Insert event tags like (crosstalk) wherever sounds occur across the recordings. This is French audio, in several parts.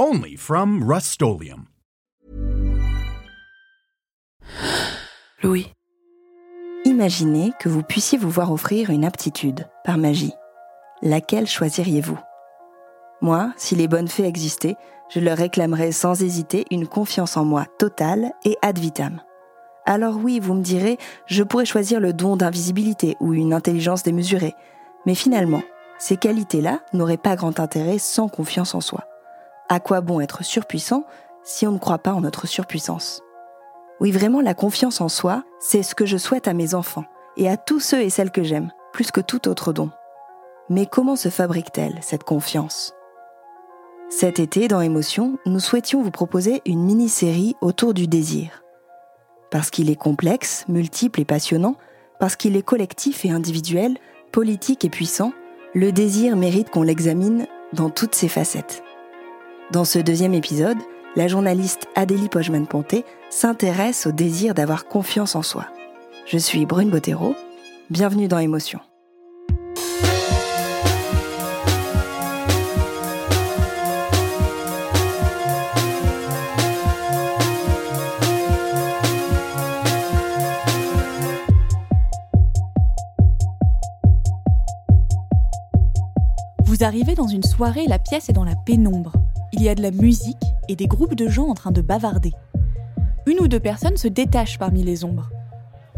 Only from Rust (gasps) Louis. Imaginez que vous puissiez vous voir offrir une aptitude, par magie. Laquelle choisiriez-vous? Moi, si les bonnes fées existaient, je leur réclamerais sans hésiter une confiance en moi totale et ad vitam. Alors oui, vous me direz, je pourrais choisir le don d'invisibilité ou une intelligence démesurée, mais finalement, ces qualités-là n'auraient pas grand intérêt sans confiance en soi. À quoi bon être surpuissant si on ne croit pas en notre surpuissance? Oui, vraiment, la confiance en soi, c'est ce que je souhaite à mes enfants et à tous ceux et celles que j'aime, plus que tout autre don. Mais comment se fabrique-t-elle, cette confiance? Cet été, dans Émotion, nous souhaitions vous proposer une mini-série autour du désir. Parce qu'il est complexe, multiple et passionnant, parce qu'il est collectif et individuel, politique et puissant, le désir mérite qu'on l'examine dans toutes ses facettes. Dans ce deuxième épisode, la journaliste Adélie Pojman-Ponté s'intéresse au désir d'avoir confiance en soi. Je suis Brune Bottero, bienvenue dans Émotion. Vous arrivez dans une soirée, la pièce est dans la pénombre. Il y a de la musique et des groupes de gens en train de bavarder. Une ou deux personnes se détachent parmi les ombres.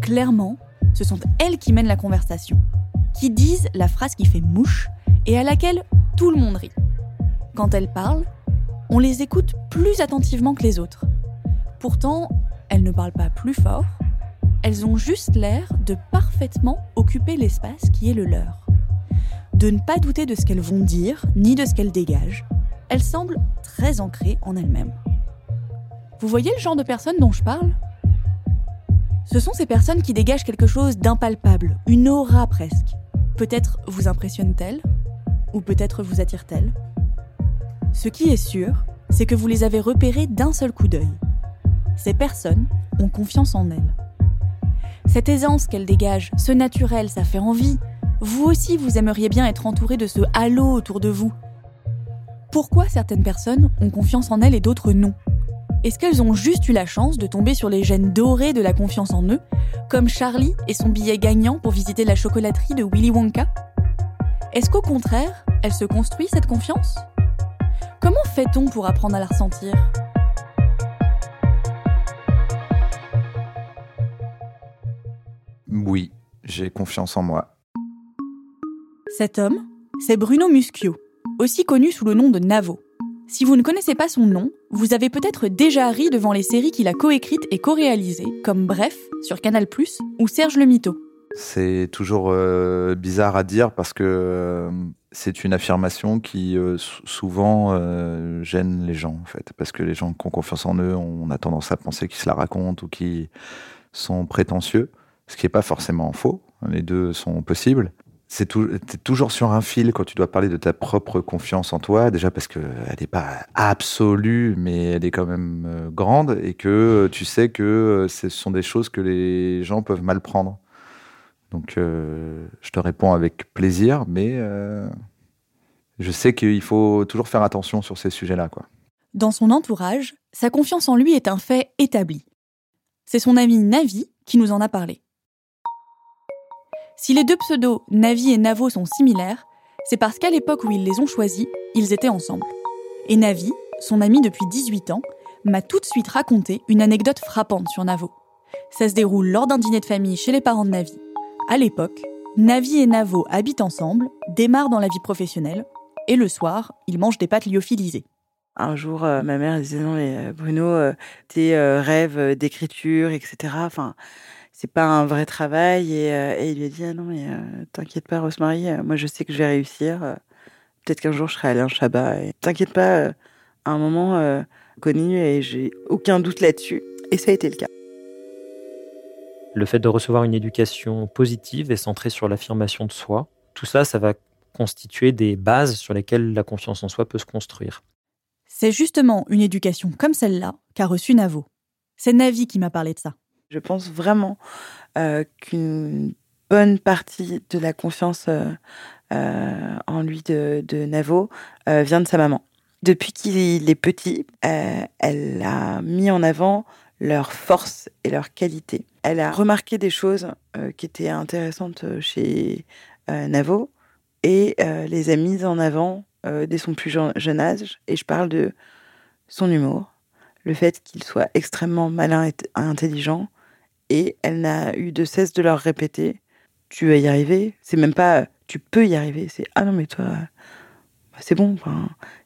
Clairement, ce sont elles qui mènent la conversation, qui disent la phrase qui fait mouche et à laquelle tout le monde rit. Quand elles parlent, on les écoute plus attentivement que les autres. Pourtant, elles ne parlent pas plus fort, elles ont juste l'air de parfaitement occuper l'espace qui est le leur de ne pas douter de ce qu'elles vont dire, ni de ce qu'elles dégagent. Elles semblent très ancrées en elles-mêmes. Vous voyez le genre de personnes dont je parle? Ce sont ces personnes qui dégagent quelque chose d'impalpable, une aura presque. Peut-être vous impressionnent-elles, ou peut-être vous attirent-elles? Ce qui est sûr, c'est que vous les avez repérées d'un seul coup d'œil. Ces personnes ont confiance en elles. Cette aisance qu'elles dégagent, ce naturel, ça fait envie, vous aussi vous aimeriez bien être entouré de ce halo autour de vous. Pourquoi certaines personnes ont confiance en elles et d'autres non Est-ce qu'elles ont juste eu la chance de tomber sur les gènes dorés de la confiance en eux, comme Charlie et son billet gagnant pour visiter la chocolaterie de Willy Wonka Est-ce qu'au contraire, elle se construit cette confiance Comment fait-on pour apprendre à la ressentir Oui, j'ai confiance en moi. Cet homme, c'est Bruno Muschio, aussi connu sous le nom de Navo. Si vous ne connaissez pas son nom, vous avez peut-être déjà ri devant les séries qu'il a coécrites et co-réalisées, comme Bref sur Canal+, ou Serge le Mito. C'est toujours euh, bizarre à dire parce que euh, c'est une affirmation qui euh, souvent gêne les gens en fait, parce que les gens qui ont confiance en eux, on a tendance à penser qu'ils se la racontent ou qu'ils sont prétentieux, ce qui n'est pas forcément faux. Les deux sont possibles c'est toujours sur un fil quand tu dois parler de ta propre confiance en toi, déjà parce qu'elle n'est pas absolue, mais elle est quand même euh, grande, et que tu sais que euh, ce sont des choses que les gens peuvent mal prendre. Donc euh, je te réponds avec plaisir, mais je sais qu'il faut toujours faire attention sur ces sujets-là. Dans son entourage, sa confiance en lui est un fait établi. C'est son ami Navi qui nous en a parlé. Si les deux pseudos Navi et Navo sont similaires, c'est parce qu'à l'époque où ils les ont choisis, ils étaient ensemble. Et Navi, son ami depuis 18 ans, m'a tout de suite raconté une anecdote frappante sur Navo. Ça se déroule lors d'un dîner de famille chez les parents de Navi. À l'époque, Navi et Navo habitent ensemble, démarrent dans la vie professionnelle, et le soir, ils mangent des pâtes lyophilisées. Un jour, euh, ma mère disait non mais euh, Bruno, euh, tes rêves d'écriture, etc. Enfin, c'est pas un vrai travail. Et, il lui a dit ah non mais t'inquiète pas Rosemary, moi je sais que je vais réussir. Peut-être qu'un jour je serai Alain Chabat. Et t'inquiète pas, à un moment connu et j'ai aucun doute là-dessus. Et ça a été le cas. Le fait de recevoir une éducation positive et centrée sur l'affirmation de soi, tout ça, ça va constituer des bases sur lesquelles la confiance en soi peut se construire. C'est justement une éducation comme celle-là qu'a reçue Navo. C'est Navi qui m'a parlé de ça. Je pense vraiment euh, qu'une bonne partie de la confiance euh, euh, en lui de, de Navo vient de sa maman. Depuis qu'il est petit, elle a mis en avant leur force et leur qualité. Elle a remarqué des choses qui étaient intéressantes chez Navo et les a mises en avant dès son plus jeune âge. Et je parle de son humour, le fait qu'il soit extrêmement malin et intelligent. Et elle n'a eu de cesse de leur répéter Tu vas y arriver. C'est même pas Tu peux y arriver. C'est Ah non, mais toi, bah, c'est bon.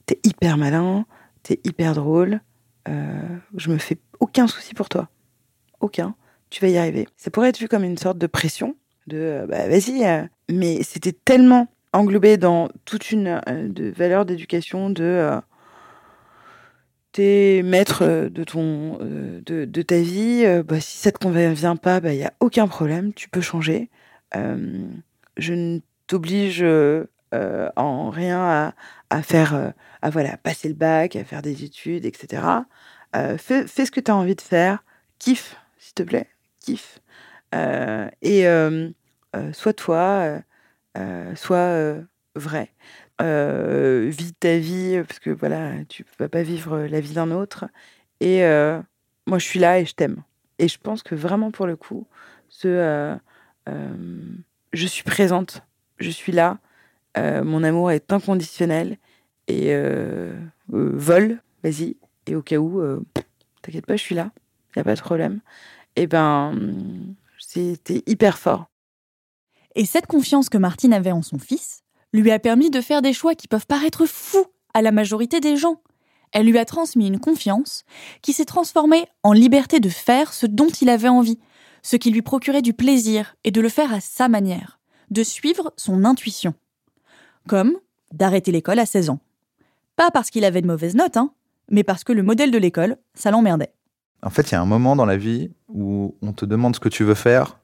t'es hyper malin, t'es hyper drôle. Euh, je me fais aucun souci pour toi. Aucun. Tu vas y arriver. Ça pourrait être vu comme une sorte de pression de euh, bah, vas-y. Euh. mais c'était tellement englobé dans toute une de valeur d'éducation de t'es maître de ton de, de, ta vie. bah, si ça te convient pas, il bah, n'y a aucun problème. Tu peux changer. je ne t'oblige en rien à, à faire à voilà passer le bac, à faire des études, etc. fais, fais, ce que tu as envie de faire, kiffe, s'il te plaît, kiffe. Euh, et euh, euh, sois toi, sois vrai. Vis ta vie, parce que voilà, tu vas pas vivre la vie d'un autre. Et moi, je suis là et je t'aime. Et je pense que vraiment, pour le coup, ce, je suis présente, je suis là, mon amour est inconditionnel et vol, vas-y. Et au cas où, t'inquiète pas, je suis là, n'y a pas de problème. Et ben, c'était hyper fort. Et cette confiance que Martine avait en son fils lui a permis de faire des choix qui peuvent paraître fous à la majorité des gens. Elle lui a transmis une confiance qui s'est transformée en liberté de faire ce dont il avait envie, ce qui lui procurait du plaisir et de le faire à sa manière, de suivre son intuition. Comme d'arrêter l'école à 16 ans. Pas parce qu'il avait de mauvaises notes, hein, mais parce que le modèle de l'école, ça l'emmerdait. En fait, il y a un moment dans la vie où on te demande ce que tu veux faire,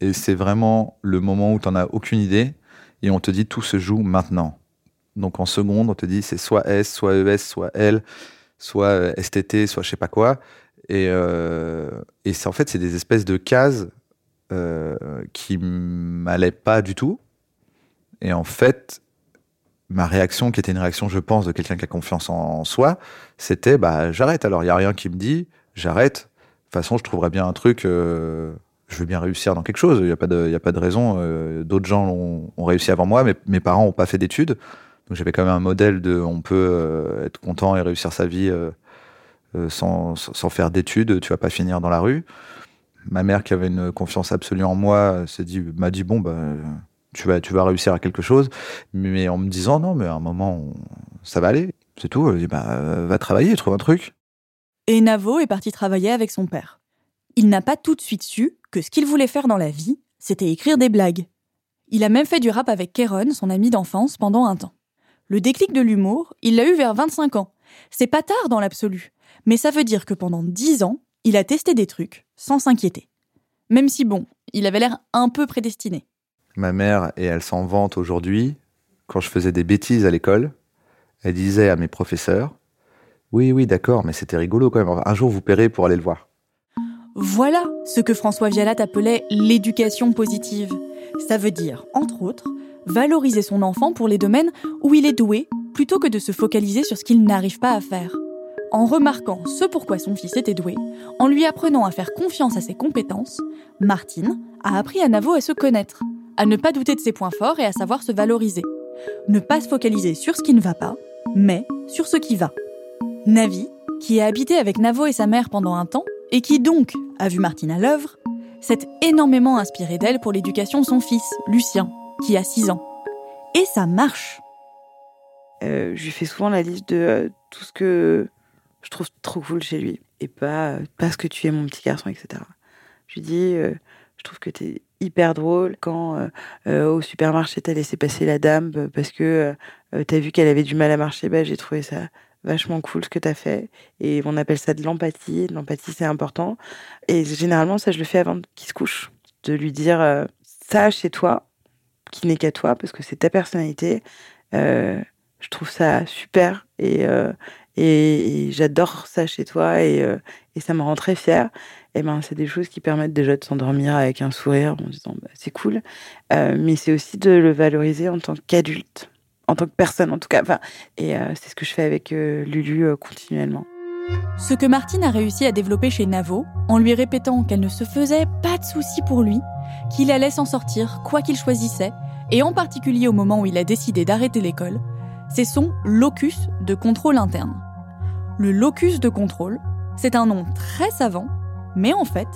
et c'est vraiment le moment où tu n'en as aucune idée, et on te dit tout se joue maintenant. Donc en seconde, on te dit c'est soit S, soit ES, soit L, soit euh, STT, soit je sais pas quoi. Et, euh, en fait, c'est des espèces de cases euh, qui m'allaient pas du tout. Et en fait, ma réaction, qui était une réaction, je pense, de quelqu'un qui a confiance en soi, c'était bah j'arrête. Alors il y a rien qui me dit, j'arrête. De toute façon, je trouverais bien un truc. Euh, je veux bien réussir dans quelque chose. Il n'y a pas de, a pas de raison. Euh, d'autres gens ont, réussi avant moi, mais mes parents n'ont pas fait d'études. Donc j'avais quand même un modèle de, on peut euh, être content et réussir sa vie sans, sans, faire d'études. Tu vas pas finir dans la rue. Ma mère, qui avait une confiance absolue en moi, s'est dit, m'a dit bon bah tu vas, tu vas réussir à quelque chose, mais en me disant non, mais à un moment, ça va aller, c'est tout. Elle dit, bah, va travailler, trouve un truc. Et Navo est parti travailler avec son père. Il n'a pas tout de suite su que ce qu'il voulait faire dans la vie, c'était écrire des blagues. Il a même fait du rap avec Kéron, son ami d'enfance, pendant un temps. Le déclic de l'humour, il l'a eu vers 25 ans. C'est pas tard dans l'absolu, mais ça veut dire que pendant 10 ans, il a testé des trucs sans s'inquiéter. Même si bon, il avait l'air un peu prédestiné. Ma mère, et elle s'en vante aujourd'hui, quand je faisais des bêtises à l'école, elle disait à mes professeurs oui, oui, d'accord, mais c'était rigolo quand même. Un jour, vous paierez pour aller le voir. Voilà ce que François Vialat appelait l'éducation positive. Ça veut dire, entre autres, valoriser son enfant pour les domaines où il est doué, plutôt que de se focaliser sur ce qu'il n'arrive pas à faire. En remarquant ce pourquoi son fils était doué, en lui apprenant à faire confiance à ses compétences, Martine a appris à Navo à se connaître, à ne pas douter de ses points forts et à savoir se valoriser. Ne pas se focaliser sur ce qui ne va pas, mais sur ce qui va. Navi qui a habité avec Navo et sa mère pendant un temps, et qui donc a vu Martine à l'œuvre, s'est énormément inspiré d'elle pour l'éducation de son fils, Lucien, qui a 6 ans. Et ça marche euh, Je lui fais souvent la liste de euh, tout ce que je trouve trop cool chez lui, et pas euh, parce que tu es mon petit garçon, etc. Je lui dis, je trouve que tu es hyper drôle quand au supermarché t'as laissé passer la dame parce que t'as vu qu'elle avait du mal à marcher, bah, j'ai trouvé ça vachement cool ce que tu as fait. Et on appelle ça de l'empathie. L'empathie, c'est important. Et généralement, ça, je le fais avant qu'il se couche. De lui dire euh, ça chez toi, qui n'est qu'à toi, parce que c'est ta personnalité. Euh, je trouve ça super et, euh, et, j'adore ça chez toi et, et, ça me rend très fière. Et ben, c'est des choses qui permettent déjà de s'endormir avec un sourire en disant bah, c'est cool. mais c'est aussi de le valoriser en tant qu'adulte en tant que personne en tout cas. Enfin, et euh, c'est ce que je fais avec euh, Lulu euh, continuellement. Ce que Martine a réussi à développer chez Navo, en lui répétant qu'elle ne se faisait pas de soucis pour lui, qu'il allait s'en sortir quoi qu'il choisissait, et en particulier au moment où il a décidé d'arrêter l'école, c'est son locus de contrôle interne. Le locus de contrôle, c'est un nom très savant, mais en fait,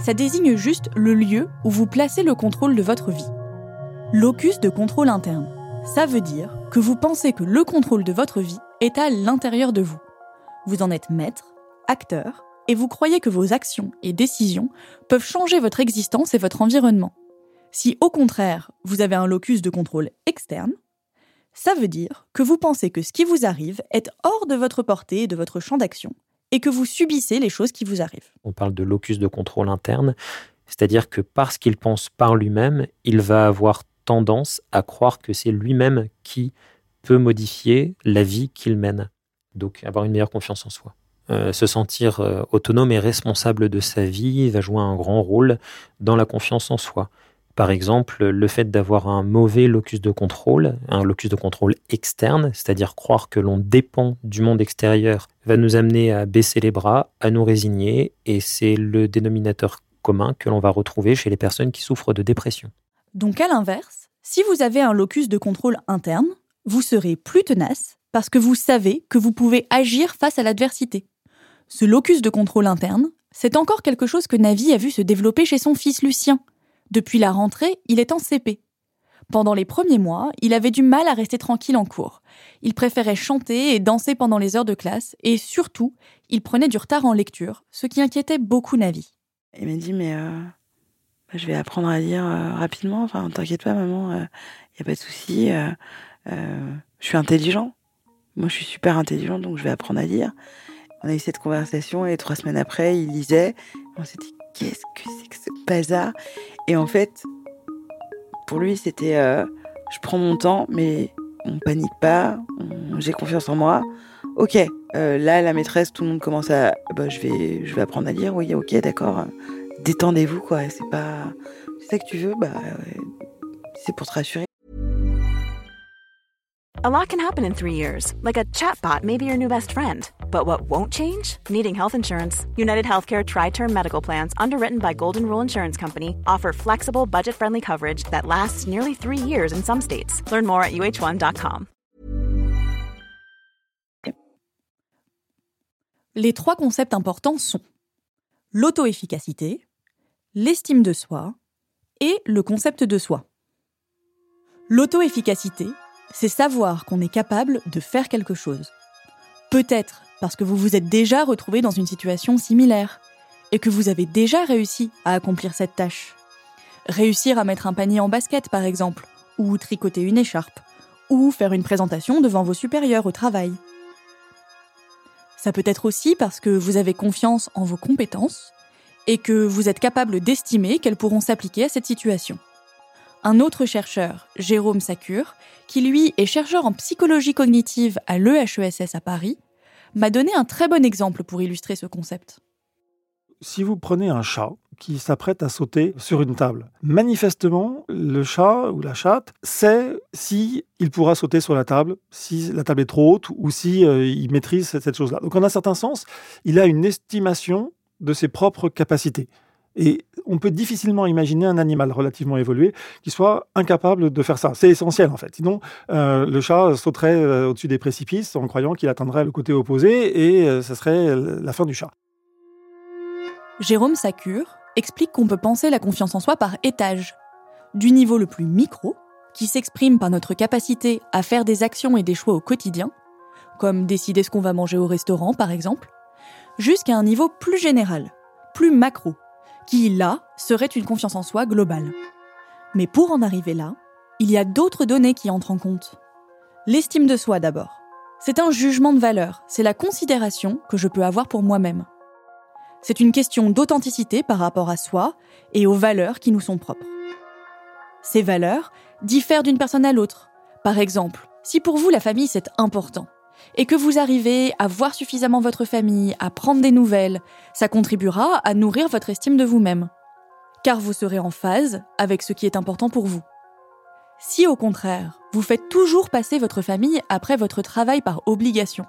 ça désigne juste le lieu où vous placez le contrôle de votre vie. Locus de contrôle interne. Ça veut dire que vous pensez que le contrôle de votre vie est à l'intérieur de vous. Vous en êtes maître, acteur, et vous croyez que vos actions et décisions peuvent changer votre existence et votre environnement. Si au contraire, vous avez un locus de contrôle externe, ça veut dire que vous pensez que ce qui vous arrive est hors de votre portée et de votre champ d'action, et que vous subissez les choses qui vous arrivent. On parle de locus de contrôle interne, c'est-à-dire que parce qu'il pense par lui-même, il va avoir tendance à croire que c'est lui-même qui peut modifier la vie qu'il mène. Donc avoir une meilleure confiance en soi. Euh, se sentir euh, autonome et responsable de sa vie va jouer un grand rôle dans la confiance en soi. Par exemple, le fait d'avoir un mauvais locus de contrôle, un locus de contrôle externe, c'est-à-dire croire que l'on dépend du monde extérieur, va nous amener à baisser les bras, à nous résigner, et c'est le dénominateur commun que l'on va retrouver chez les personnes qui souffrent de dépression. Donc à l'inverse, si vous avez un locus de contrôle interne, vous serez plus tenace parce que vous savez que vous pouvez agir face à l'adversité. Ce locus de contrôle interne, c'est encore quelque chose que Navi a vu se développer chez son fils Lucien. Depuis la rentrée, il est en CP. Pendant les premiers mois, il avait du mal à rester tranquille en cours. Il préférait chanter et danser pendant les heures de classe, et surtout, il prenait du retard en lecture, ce qui inquiétait beaucoup Navi. Il m'a dit, mais euh, je vais apprendre à lire euh, rapidement. Enfin, t'inquiète pas, maman, il euh, n'y a pas de souci. Euh, je suis intelligent. Moi, je suis super intelligent, donc je vais apprendre à lire. On a eu cette conversation et trois semaines après, il lisait. On s'est dit, qu'est-ce que c'est que ce bazar? Et en fait, pour lui, c'était, je prends mon temps, mais on panique pas, j'ai confiance en moi. Ok, là, la maîtresse, tout le monde commence à, bah, je vais, je vais apprendre à lire. Oui, ok, d'accord détendez-vous, quoi. C'est pas. C'est ça que tu veux, bah. C'est pour te rassurer. A lot can happen in three years, like a chatbot may be your new best friend. But what won't change? Needing health insurance. United Healthcare Tri Term Medical Plans, underwritten by Golden Rule Insurance Company, offer flexible, budget friendly coverage that lasts nearly three years in some states. Learn more at uh1.com. Les trois concepts importants sont l'auto-efficacité, l'estime de soi et le concept de soi. L'auto-efficacité, c'est savoir qu'on est capable de faire quelque chose. Peut-être parce que vous vous êtes déjà retrouvé dans une situation similaire et que vous avez déjà réussi à accomplir cette tâche. Réussir à mettre un panier en basket, par exemple, ou tricoter une écharpe, ou faire une présentation devant vos supérieurs au travail. Ça peut être aussi parce que vous avez confiance en vos compétences et que vous êtes capable d'estimer qu'elles pourront s'appliquer à cette situation. Un autre chercheur, Jérôme Sacure, qui lui est chercheur en psychologie cognitive à l'EHESS à Paris, m'a donné un très bon exemple pour illustrer ce concept. Si vous prenez un chat qui s'apprête à sauter sur une table, manifestement, le chat ou la chatte sait si il pourra sauter sur la table, si la table est trop haute ou si euh, il maîtrise cette chose-là. Donc en un certain sens, il a une estimation de ses propres capacités. Et on peut difficilement imaginer un animal relativement évolué qui soit incapable de faire ça. C'est essentiel en fait. Sinon, euh, le chat sauterait euh, au-dessus des précipices en croyant qu'il atteindrait le côté opposé et ce serait la fin du chat. Jérôme Sacure explique qu'on peut penser la confiance en soi par étage. Du niveau le plus micro, qui s'exprime par notre capacité à faire des actions et des choix au quotidien, comme décider ce qu'on va manger au restaurant par exemple, jusqu'à un niveau plus général, plus macro, qui là serait une confiance en soi globale. Mais pour en arriver là, il y a d'autres données qui entrent en compte. L'estime de soi d'abord. C'est un jugement de valeur, c'est la considération que je peux avoir pour moi-même. C'est une question d'authenticité par rapport à soi et aux valeurs qui nous sont propres. Ces valeurs diffèrent d'une personne à l'autre. Par exemple, si pour vous la famille c'est important, et que vous arrivez à voir suffisamment votre famille, à prendre des nouvelles, ça contribuera à nourrir votre estime de vous-même. Car vous serez en phase avec ce qui est important pour vous. Si au contraire, vous faites toujours passer votre famille après votre travail par obligation,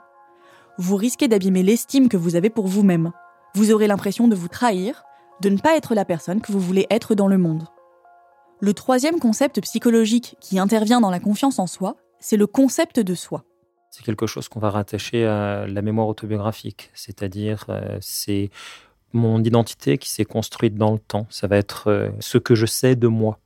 vous risquez d'abîmer l'estime que vous avez pour vous-même. Vous aurez l'impression de vous trahir, de ne pas être la personne que vous voulez être dans le monde. Le troisième concept psychologique qui intervient dans la confiance en soi, c'est le concept de soi c'est quelque chose qu'on va rattacher à la mémoire autobiographique, c'est-à-dire euh, c'est mon identité qui s'est construite dans le temps, ça va être euh, ce que je sais de moi.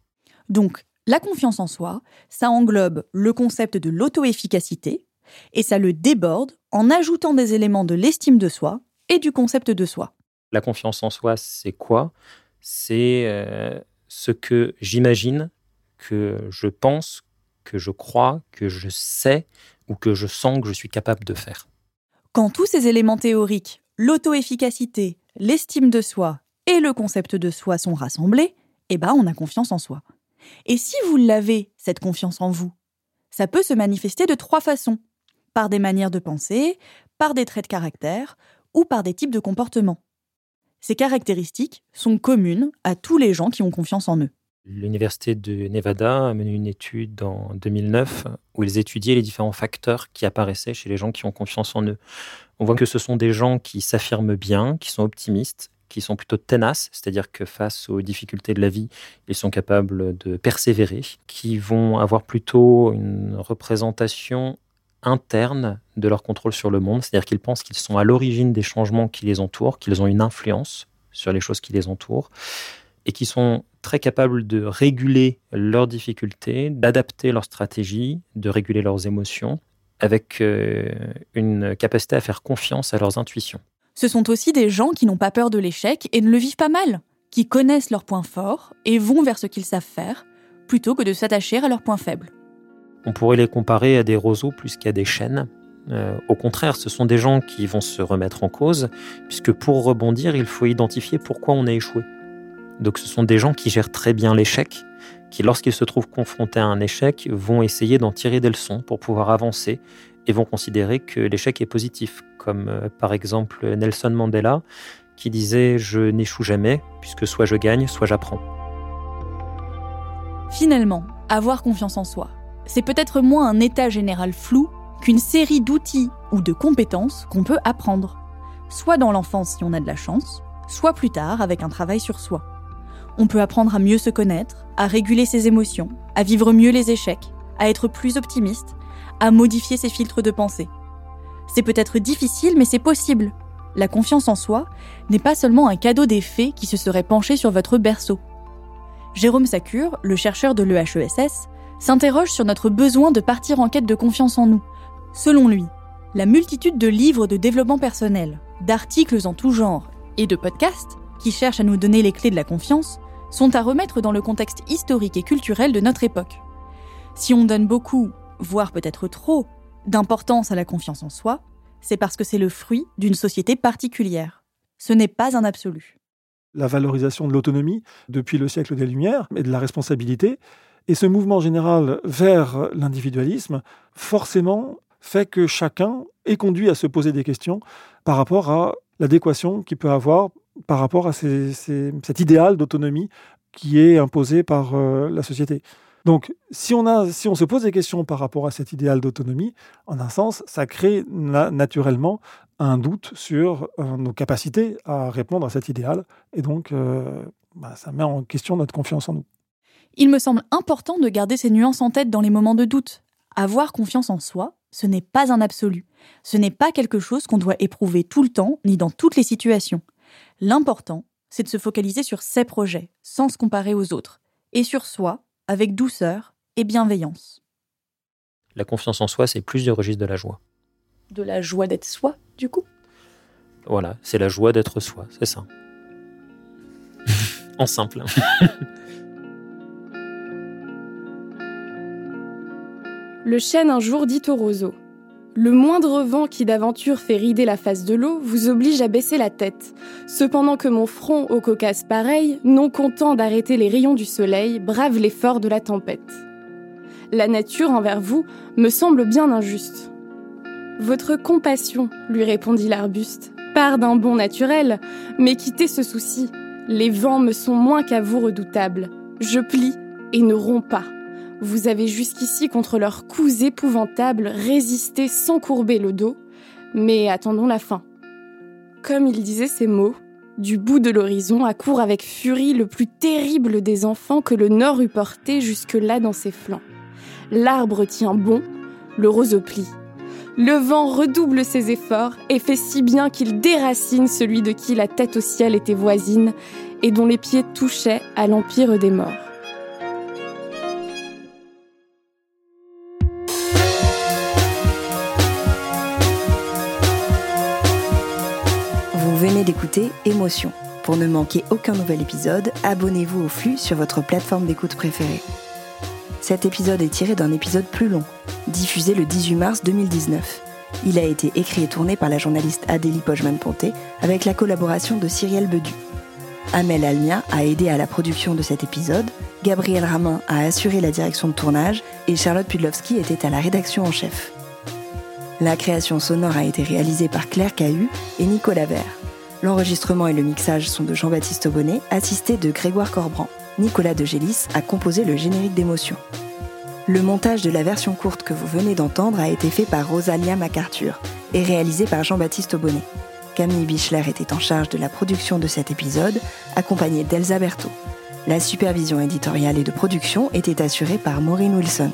Donc, la confiance en soi, ça englobe le concept de l'auto-efficacité et ça le déborde en ajoutant des éléments de l'estime de soi et du concept de soi. La confiance en soi, c'est quoi? C'est euh, ce que j'imagine, que je pense, que je crois, que je sais, ou que je sens que je suis capable de faire. Quand tous ces éléments théoriques, l'auto-efficacité, l'estime de soi et le concept de soi sont rassemblés, eh ben on a confiance en soi. Et si vous l'avez, cette confiance en vous, ça peut se manifester de trois façons. Par des manières de penser, par des traits de caractère ou par des types de comportements. Ces caractéristiques sont communes à tous les gens qui ont confiance en eux. L'Université de Nevada a mené une étude en 2009 où ils étudiaient les différents facteurs qui apparaissaient chez les gens qui ont confiance en eux. On voit que ce sont des gens qui s'affirment bien, qui sont optimistes, qui sont plutôt tenaces, c'est-à-dire que face aux difficultés de la vie, ils sont capables de persévérer, qui vont avoir plutôt une représentation interne de leur contrôle sur le monde, c'est-à-dire qu'ils pensent qu'ils sont à l'origine des changements qui les entourent, qu'ils ont une influence sur les choses qui les entourent, et qui sont très capables de réguler leurs difficultés, d'adapter leur stratégie, de réguler leurs émotions, avec euh, une capacité à faire confiance à leurs intuitions. Ce sont aussi des gens qui n'ont pas peur de l'échec et ne le vivent pas mal, qui connaissent leurs points forts et vont vers ce qu'ils savent faire, plutôt que de s'attacher à leurs points faibles. On pourrait les comparer à des roseaux plus qu'à des chênes. Euh, au contraire, ce sont des gens qui vont se remettre en cause, puisque pour rebondir, il faut identifier pourquoi on a échoué. Donc ce sont des gens qui gèrent très bien l'échec, qui lorsqu'ils se trouvent confrontés à un échec vont essayer d'en tirer des leçons pour pouvoir avancer et vont considérer que l'échec est positif, comme euh, par exemple Nelson Mandela qui disait je n'échoue jamais puisque soit je gagne, soit j'apprends. Finalement, avoir confiance en soi, c'est peut-être moins un état général flou qu'une série d'outils ou de compétences qu'on peut apprendre, soit dans l'enfance si on a de la chance, soit plus tard avec un travail sur soi. On peut apprendre à mieux se connaître, à réguler ses émotions, à vivre mieux les échecs, à être plus optimiste, à modifier ses filtres de pensée. C'est peut-être difficile, mais c'est possible. La confiance en soi n'est pas seulement un cadeau des fées qui se seraient penchés sur votre berceau. Jérôme Sacure, le chercheur de l'EHESS, s'interroge sur notre besoin de partir en quête de confiance en nous. Selon lui, la multitude de livres de développement personnel, d'articles en tout genre et de podcasts qui cherchent à nous donner les clés de la confiance sont à remettre dans le contexte historique et culturel de notre époque. Si on donne beaucoup, voire peut-être trop, d'importance à la confiance en soi, c'est parce que c'est le fruit d'une société particulière. Ce n'est pas un absolu. La valorisation de l'autonomie depuis le siècle des Lumières et de la responsabilité, et ce mouvement général vers l'individualisme, forcément fait que chacun est conduit à se poser des questions par rapport à l'adéquation qu'il peut avoir par rapport à cet idéal d'autonomie qui est imposé par euh, la société. Donc, si on, se pose des questions par rapport à cet idéal d'autonomie, en un sens, ça crée naturellement un doute sur euh, nos capacités à répondre à cet idéal. Et donc, euh, bah, ça met en question notre confiance en nous. Il me semble important de garder ces nuances en tête dans les moments de doute. Avoir confiance en soi, ce n'est pas un absolu. Ce n'est pas quelque chose qu'on doit éprouver tout le temps, ni dans toutes les situations. L'important, c'est de se focaliser sur ses projets, sans se comparer aux autres, et sur soi, avec douceur et bienveillance. La confiance en soi, c'est plusieurs registres de la joie. De la joie d'être soi, du coup? Voilà, c'est la joie d'être soi, c'est ça. (laughs) en simple. Le chêne un jour dit au roseau Le moindre vent qui d'aventure fait rider la face de l'eau vous oblige à baisser la tête. Cependant que mon front au Caucase pareil, non content d'arrêter les rayons du soleil, brave l'effort de la tempête. La nature envers vous me semble bien injuste. Votre compassion, lui répondit l'arbuste, part d'un bon naturel, mais quittez ce souci. Les vents me sont moins qu'à vous redoutables. Je plie et ne romps pas. Vous avez jusqu'ici, contre leurs coups épouvantables, résisté sans courber le dos, mais attendons la fin. Comme il disait ces mots, du bout de l'horizon accourt avec furie le plus terrible des enfants que le Nord eût porté jusque-là dans ses flancs. L'arbre tient bon, le roseau plie. Le vent redouble ses efforts et fait si bien qu'il déracine celui de qui la tête au ciel était voisine et dont les pieds touchaient à l'empire des morts. Émotion. Pour ne manquer aucun nouvel épisode, abonnez-vous au flux sur votre plateforme d'écoute préférée. Cet épisode est tiré d'un épisode plus long, diffusé le 18 mars 2019. Il a été écrit et tourné par la journaliste Adélie Pojman-Ponté avec la collaboration de Cyrielle Bedu. Amel Almia a aidé à la production de cet épisode, Gabriel Ramin a assuré la direction de tournage et Charlotte Pudlowski était à la rédaction en chef. La création sonore a été réalisée par Claire Cahu et Nicolas Vert. L'enregistrement et le mixage sont de Jean-Baptiste Aubonnet, assisté de Grégoire Corbran. Nicolas de Gélis a composé le générique d'émotion. Le montage de la version courte que vous venez d'entendre a été fait par Rosalia MacArthur et réalisé par Jean-Baptiste Aubonnet. Camille Bichler était en charge de la production de cet épisode, accompagnée d'Elsa Berthaud. La supervision éditoriale et de production était assurée par Maureen Wilson.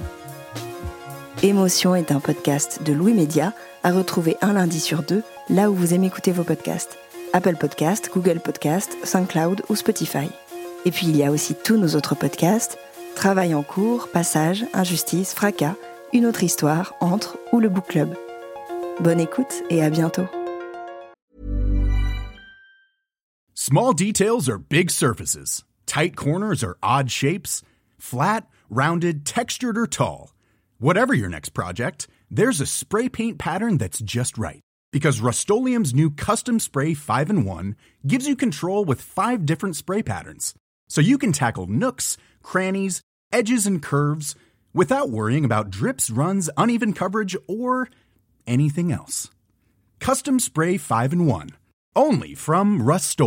Émotion est un podcast de Louis Média à retrouver un lundi sur deux, là où vous aimez écouter vos podcasts. Apple Podcast, Google Podcast, SoundCloud ou Spotify. Et puis il y a aussi tous nos autres podcasts, Travail en cours, Passage, Injustice, Fracas, Une autre histoire, Entre ou le Book Club. Bonne écoute et à bientôt. Small details are big surfaces. Tight corners are odd shapes. Flat, rounded, textured or tall. Whatever your next project, there's a spray paint pattern that's just right. Because Rust new Custom Spray 5 and 1 gives you control with five different spray patterns. So you can tackle nooks, crannies, edges, and curves without worrying about drips, runs, uneven coverage, or anything else. Custom Spray 5 and 1. Only from Rust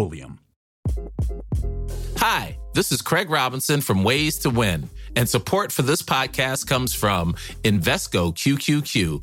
Hi, this is Craig Robinson from Ways to Win, and support for this podcast comes from Invesco QQQ